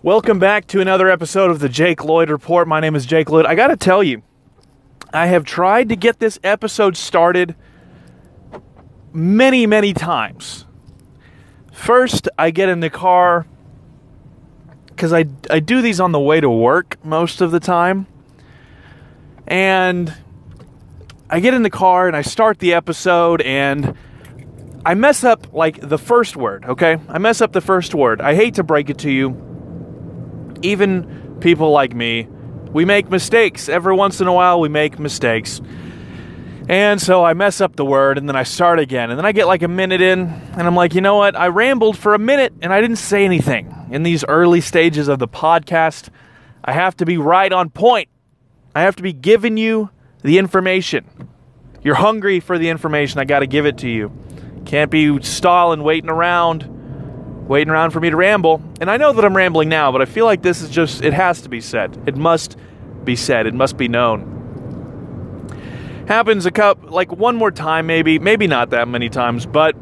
Welcome back to another episode of the Jake Lloyd Report. My name is Jake Lloyd. I got to tell you, I have tried to get this episode started many, many times. First, I get in the car because I, I do these on the way to work most of the time. And I get in the car and I start the episode and I mess up like the first word, okay? I mess up the first word. I hate to break it to you. Even people like me, we make mistakes. Every once in a while, we make mistakes. And so I mess up the word and then I start again. And then I get like a minute in and I'm like, you know what? I rambled for a minute and I didn't say anything. In these early stages of the podcast, I have to be right on point. I have to be giving you the information. You're hungry for the information. I got to give it to you. Can't be stalling, waiting around, waiting around for me to ramble. And I know that I'm rambling now, but I feel like this is just, it has to be said. It must be said. It must be known happens a cup, like one more time maybe maybe not that many times but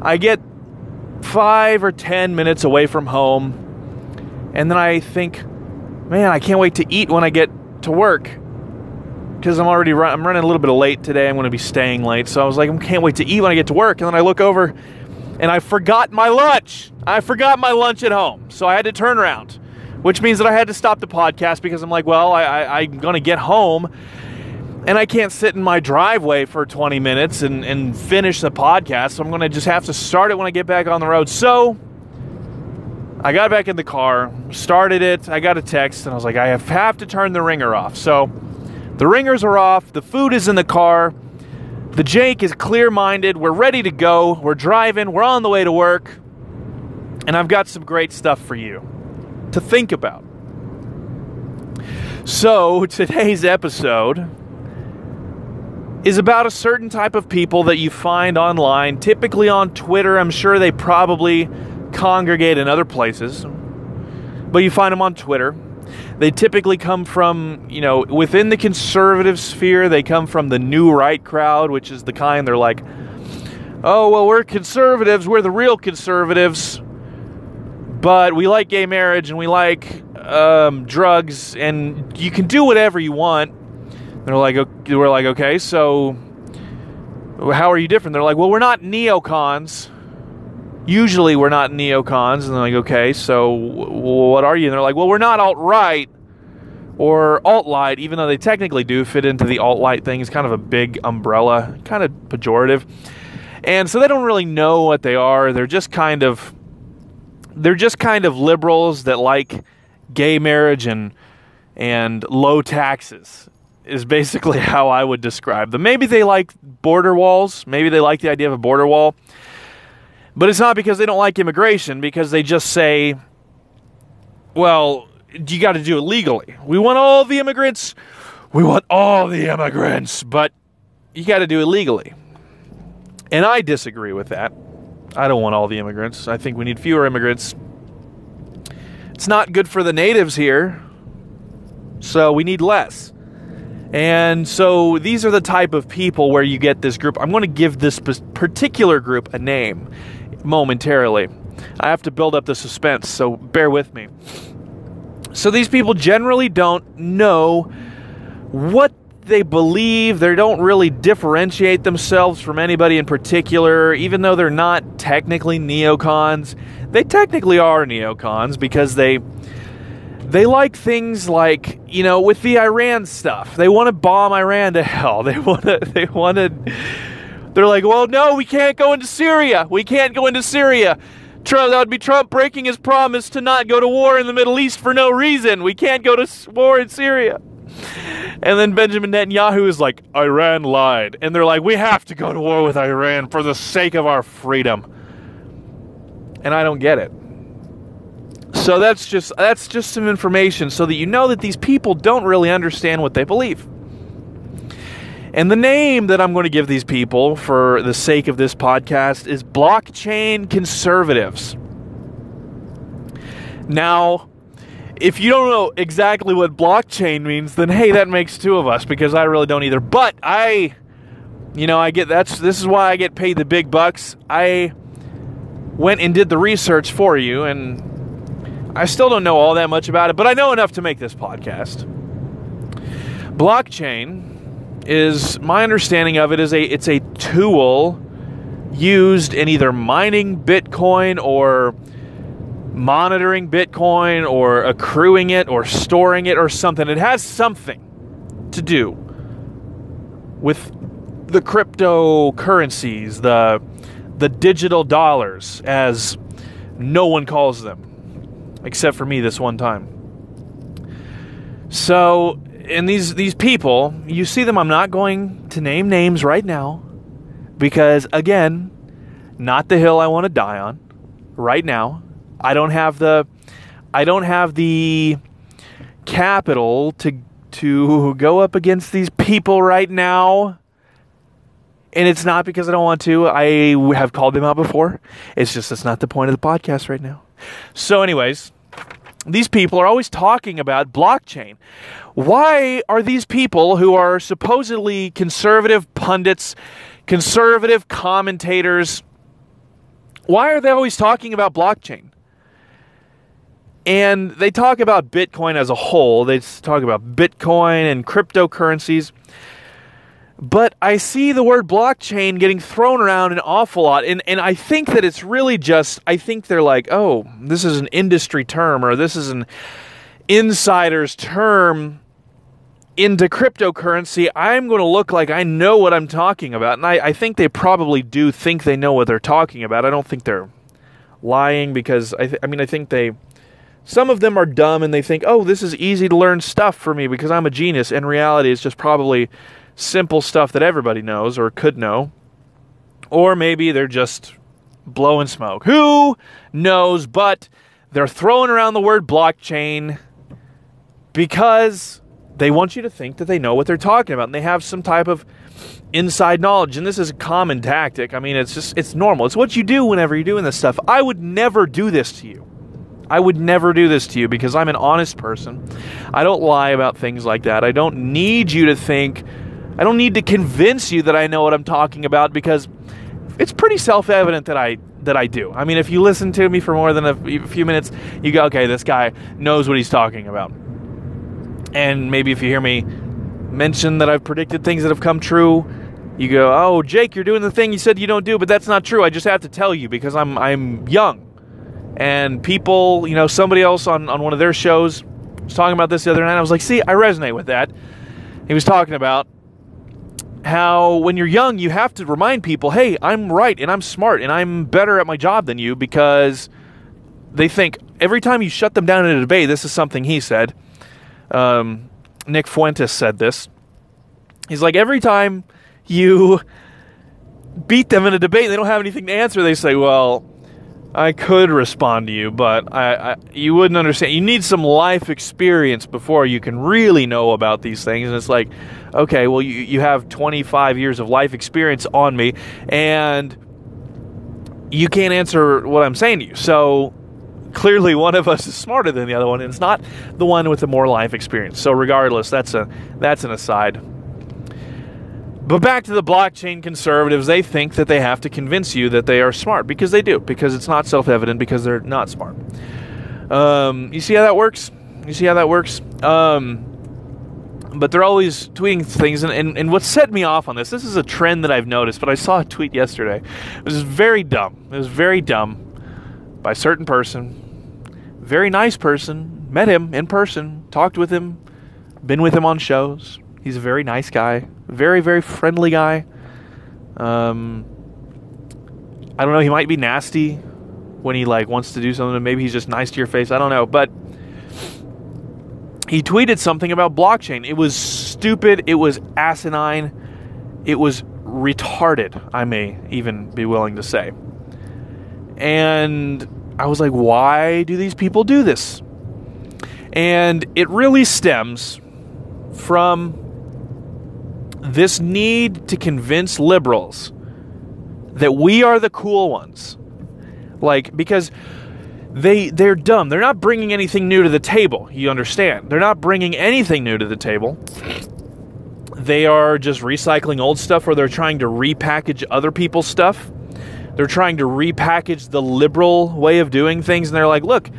i get five or ten minutes away from home and then i think man i can't wait to eat when i get to work because i'm already run- i'm running a little bit late today i'm going to be staying late so i was like i can't wait to eat when i get to work and then i look over and i forgot my lunch i forgot my lunch at home so i had to turn around which means that i had to stop the podcast because i'm like well I, I, i'm going to get home and I can't sit in my driveway for 20 minutes and, and finish the podcast. So I'm going to just have to start it when I get back on the road. So I got back in the car, started it. I got a text, and I was like, I have, have to turn the ringer off. So the ringers are off. The food is in the car. The Jake is clear minded. We're ready to go. We're driving. We're on the way to work. And I've got some great stuff for you to think about. So today's episode is about a certain type of people that you find online, typically on Twitter. I'm sure they probably congregate in other places, but you find them on Twitter. They typically come from, you know, within the conservative sphere, they come from the new right crowd, which is the kind they're like, oh, well, we're conservatives, we're the real conservatives, but we like gay marriage and we like um, drugs, and you can do whatever you want they're like, we're like, okay, so how are you different? They're like, well, we're not neocons. Usually we're not neocons. And they're like, okay, so what are you? And they're like, well, we're not alt right or alt light, even though they technically do fit into the alt light thing. It's kind of a big umbrella, kind of pejorative. And so they don't really know what they are. They're just kind of they're just kind of liberals that like gay marriage and and low taxes is basically how I would describe them. Maybe they like border walls. Maybe they like the idea of a border wall. But it's not because they don't like immigration, because they just say, well, you got to do it legally. We want all the immigrants. We want all the immigrants, but you got to do it legally. And I disagree with that. I don't want all the immigrants. I think we need fewer immigrants. It's not good for the natives here, so we need less. And so these are the type of people where you get this group. I'm going to give this particular group a name momentarily. I have to build up the suspense, so bear with me. So these people generally don't know what they believe. They don't really differentiate themselves from anybody in particular, even though they're not technically neocons. They technically are neocons because they they like things like you know with the Iran stuff. They want to bomb Iran to hell. They want to. They want to. They're like, well, no, we can't go into Syria. We can't go into Syria. Trump, that would be Trump breaking his promise to not go to war in the Middle East for no reason. We can't go to war in Syria. And then Benjamin Netanyahu is like, Iran lied. And they're like, we have to go to war with Iran for the sake of our freedom. And I don't get it. So that's just that's just some information so that you know that these people don't really understand what they believe. And the name that I'm going to give these people for the sake of this podcast is blockchain conservatives. Now, if you don't know exactly what blockchain means, then hey, that makes two of us because I really don't either. But I you know, I get that's this is why I get paid the big bucks. I went and did the research for you and I still don't know all that much about it, but I know enough to make this podcast. Blockchain is my understanding of it is a it's a tool used in either mining Bitcoin or monitoring Bitcoin or accruing it or storing it or something. It has something to do with the cryptocurrencies, the the digital dollars, as no one calls them, except for me this one time. So, and these these people, you see them. I'm not going to name names right now, because again, not the hill I want to die on. Right now, I don't have the I don't have the capital to to go up against these people right now. And it's not because I don't want to. I have called them out before. It's just that's not the point of the podcast right now. So, anyways, these people are always talking about blockchain. Why are these people who are supposedly conservative pundits, conservative commentators, why are they always talking about blockchain? And they talk about Bitcoin as a whole. They talk about Bitcoin and cryptocurrencies. But I see the word blockchain getting thrown around an awful lot. And, and I think that it's really just, I think they're like, oh, this is an industry term or this is an insider's term into cryptocurrency. I'm going to look like I know what I'm talking about. And I, I think they probably do think they know what they're talking about. I don't think they're lying because I, th- I mean, I think they some of them are dumb and they think, oh, this is easy to learn stuff for me because I'm a genius. In reality, it's just probably simple stuff that everybody knows or could know. Or maybe they're just blowing smoke. Who knows? But they're throwing around the word blockchain because they want you to think that they know what they're talking about and they have some type of inside knowledge and this is a common tactic i mean it's just it's normal it's what you do whenever you're doing this stuff i would never do this to you I would never do this to you because I'm an honest person. I don't lie about things like that. I don't need you to think, I don't need to convince you that I know what I'm talking about because it's pretty self-evident that I that I do. I mean, if you listen to me for more than a few minutes, you go, "Okay, this guy knows what he's talking about." And maybe if you hear me mention that I've predicted things that have come true, you go, "Oh, Jake, you're doing the thing you said you don't do, but that's not true. I just have to tell you because I'm I'm young and people, you know, somebody else on, on one of their shows was talking about this the other night. I was like, see, I resonate with that. He was talking about how when you're young, you have to remind people, hey, I'm right and I'm smart and I'm better at my job than you because they think every time you shut them down in a debate, this is something he said. Um, Nick Fuentes said this. He's like, every time you beat them in a debate, they don't have anything to answer. They say, well, I could respond to you, but I, I, you wouldn't understand. You need some life experience before you can really know about these things. And it's like, okay, well, you, you have 25 years of life experience on me, and you can't answer what I'm saying to you. So clearly, one of us is smarter than the other one, and it's not the one with the more life experience. So regardless, that's a that's an aside. But back to the blockchain conservatives, they think that they have to convince you that they are smart because they do, because it's not self evident, because they're not smart. Um, you see how that works? You see how that works? Um, but they're always tweeting things, and, and, and what set me off on this, this is a trend that I've noticed, but I saw a tweet yesterday. It was very dumb. It was very dumb by a certain person, very nice person, met him in person, talked with him, been with him on shows He's a very nice guy, very very friendly guy. Um, I don't know. He might be nasty when he like wants to do something. Maybe he's just nice to your face. I don't know, but he tweeted something about blockchain. It was stupid. It was asinine. It was retarded. I may even be willing to say. And I was like, why do these people do this? And it really stems from this need to convince liberals that we are the cool ones. Like because they they're dumb. They're not bringing anything new to the table. You understand? They're not bringing anything new to the table. They are just recycling old stuff or they're trying to repackage other people's stuff. They're trying to repackage the liberal way of doing things and they're like, "Look,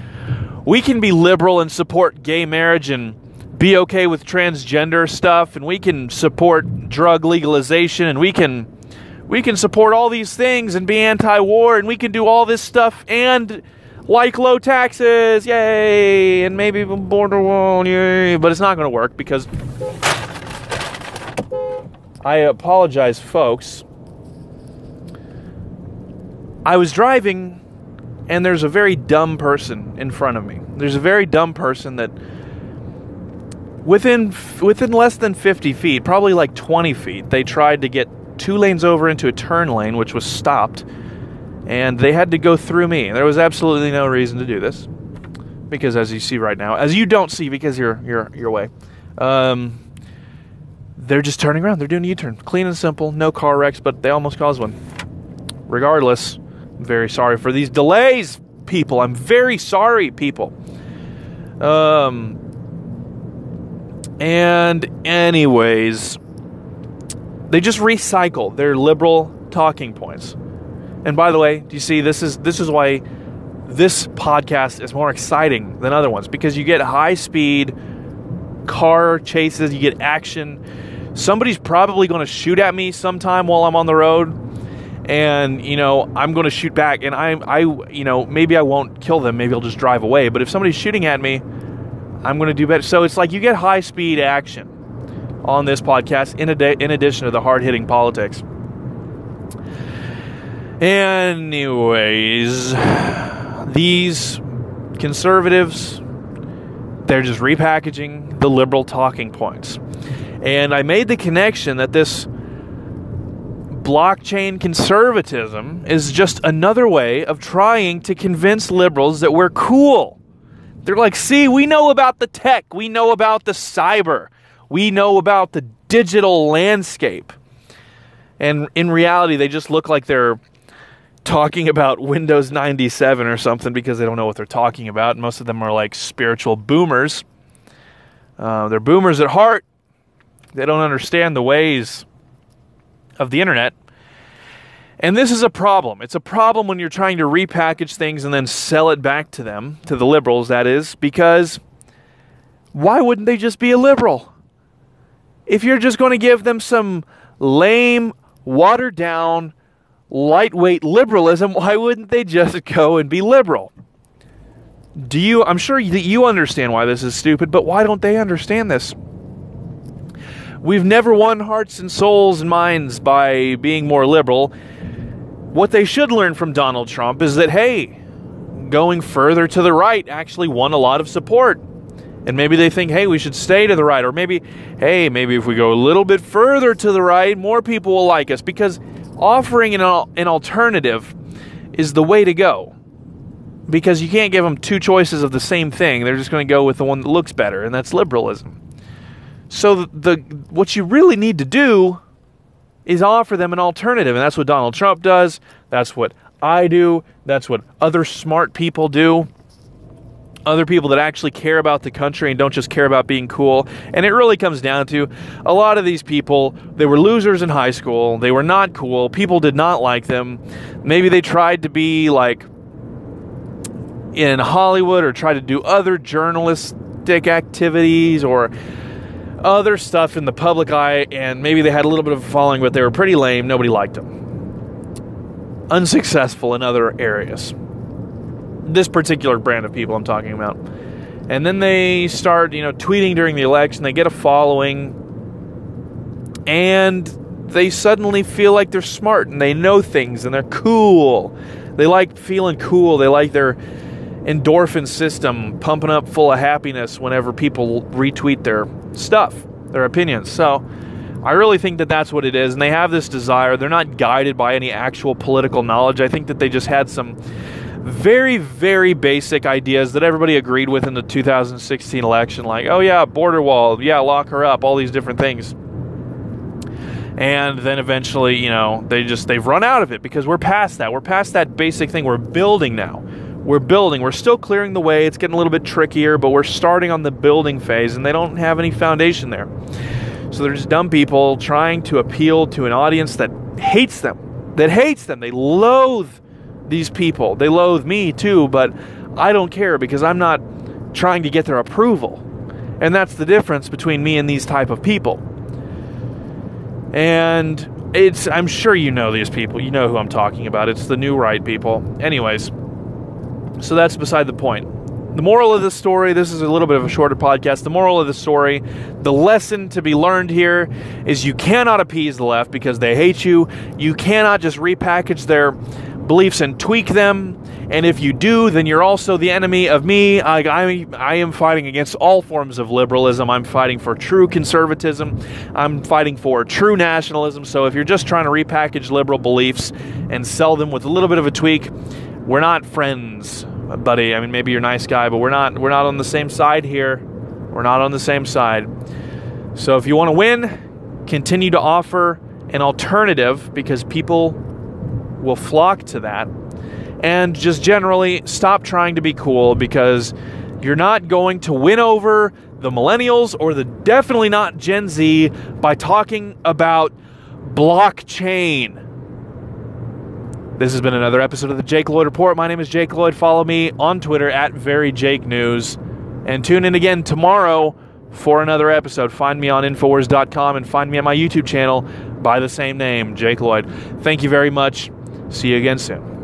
we can be liberal and support gay marriage and be okay with transgender stuff and we can support drug legalization and we can we can support all these things and be anti-war and we can do all this stuff and like low taxes yay and maybe border wall yay but it's not going to work because i apologize folks i was driving and there's a very dumb person in front of me. There's a very dumb person that within within less than 50 feet, probably like 20 feet, they tried to get two lanes over into a turn lane, which was stopped, and they had to go through me. There was absolutely no reason to do this because, as you see right now, as you don't see because you're you're you're away. Um, they're just turning around. They're doing a U-turn, clean and simple, no car wrecks, but they almost caused one. Regardless, I'm very sorry for these delays, people. I'm very sorry, people. Um, and, anyways, they just recycle their liberal talking points. And by the way, do you see this is this is why this podcast is more exciting than other ones because you get high speed car chases, you get action. Somebody's probably going to shoot at me sometime while I'm on the road and you know I'm going to shoot back, and I, I, you know, maybe I won't kill them. Maybe I'll just drive away. But if somebody's shooting at me, I'm going to do better. So it's like you get high speed action on this podcast, in, in addition to the hard hitting politics. Anyways, these conservatives, they're just repackaging the liberal talking points. And I made the connection that this blockchain conservatism is just another way of trying to convince liberals that we're cool. They're like, see, we know about the tech, we know about the cyber, we know about the digital landscape. And in reality, they just look like they're talking about Windows 97 or something because they don't know what they're talking about. Most of them are like spiritual boomers. Uh, they're boomers at heart. They don't understand the ways of the internet. And this is a problem. It's a problem when you're trying to repackage things and then sell it back to them, to the liberals, that is, because why wouldn't they just be a liberal? If you're just going to give them some lame, watered down, lightweight liberalism, why wouldn't they just go and be liberal? Do you, I'm sure that you understand why this is stupid, but why don't they understand this? We've never won hearts and souls and minds by being more liberal. What they should learn from Donald Trump is that, hey, going further to the right actually won a lot of support. And maybe they think, hey, we should stay to the right. Or maybe, hey, maybe if we go a little bit further to the right, more people will like us. Because offering an, an alternative is the way to go. Because you can't give them two choices of the same thing. They're just going to go with the one that looks better, and that's liberalism. So the, the what you really need to do is offer them an alternative, and that's what Donald Trump does. That's what I do. That's what other smart people do. Other people that actually care about the country and don't just care about being cool. And it really comes down to a lot of these people, they were losers in high school. They were not cool. People did not like them. Maybe they tried to be like in Hollywood or try to do other journalistic activities or other stuff in the public eye, and maybe they had a little bit of a following, but they were pretty lame. Nobody liked them. Unsuccessful in other areas. This particular brand of people I'm talking about. And then they start, you know, tweeting during the election. They get a following, and they suddenly feel like they're smart and they know things and they're cool. They like feeling cool. They like their endorphin system pumping up full of happiness whenever people retweet their stuff, their opinions. So I really think that that's what it is. And they have this desire. They're not guided by any actual political knowledge. I think that they just had some very, very basic ideas that everybody agreed with in the 2016 election, like, oh, yeah, border wall, yeah, lock her up, all these different things. And then eventually, you know, they just, they've run out of it because we're past that. We're past that basic thing. We're building now we're building. We're still clearing the way. It's getting a little bit trickier, but we're starting on the building phase, and they don't have any foundation there. So they're just dumb people trying to appeal to an audience that hates them, that hates them. They loathe these people. They loathe me too, but I don't care because I'm not trying to get their approval. And that's the difference between me and these type of people. And it's I'm sure you know these people. You know who I'm talking about. It's the new right people. Anyways, so that's beside the point. The moral of the story, this is a little bit of a shorter podcast. The moral of the story, the lesson to be learned here is you cannot appease the left because they hate you. You cannot just repackage their beliefs and tweak them. And if you do, then you're also the enemy of me. I, I, I am fighting against all forms of liberalism. I'm fighting for true conservatism. I'm fighting for true nationalism. So if you're just trying to repackage liberal beliefs and sell them with a little bit of a tweak, we're not friends, buddy. I mean, maybe you're a nice guy, but we're not. We're not on the same side here. We're not on the same side. So if you want to win, continue to offer an alternative because people will flock to that and just generally stop trying to be cool because you're not going to win over the millennials or the definitely not Gen Z by talking about blockchain. This has been another episode of the Jake Lloyd Report. My name is Jake Lloyd. Follow me on Twitter at VeryJakeNews. And tune in again tomorrow for another episode. Find me on Infowars.com and find me on my YouTube channel by the same name, Jake Lloyd. Thank you very much. See you again soon.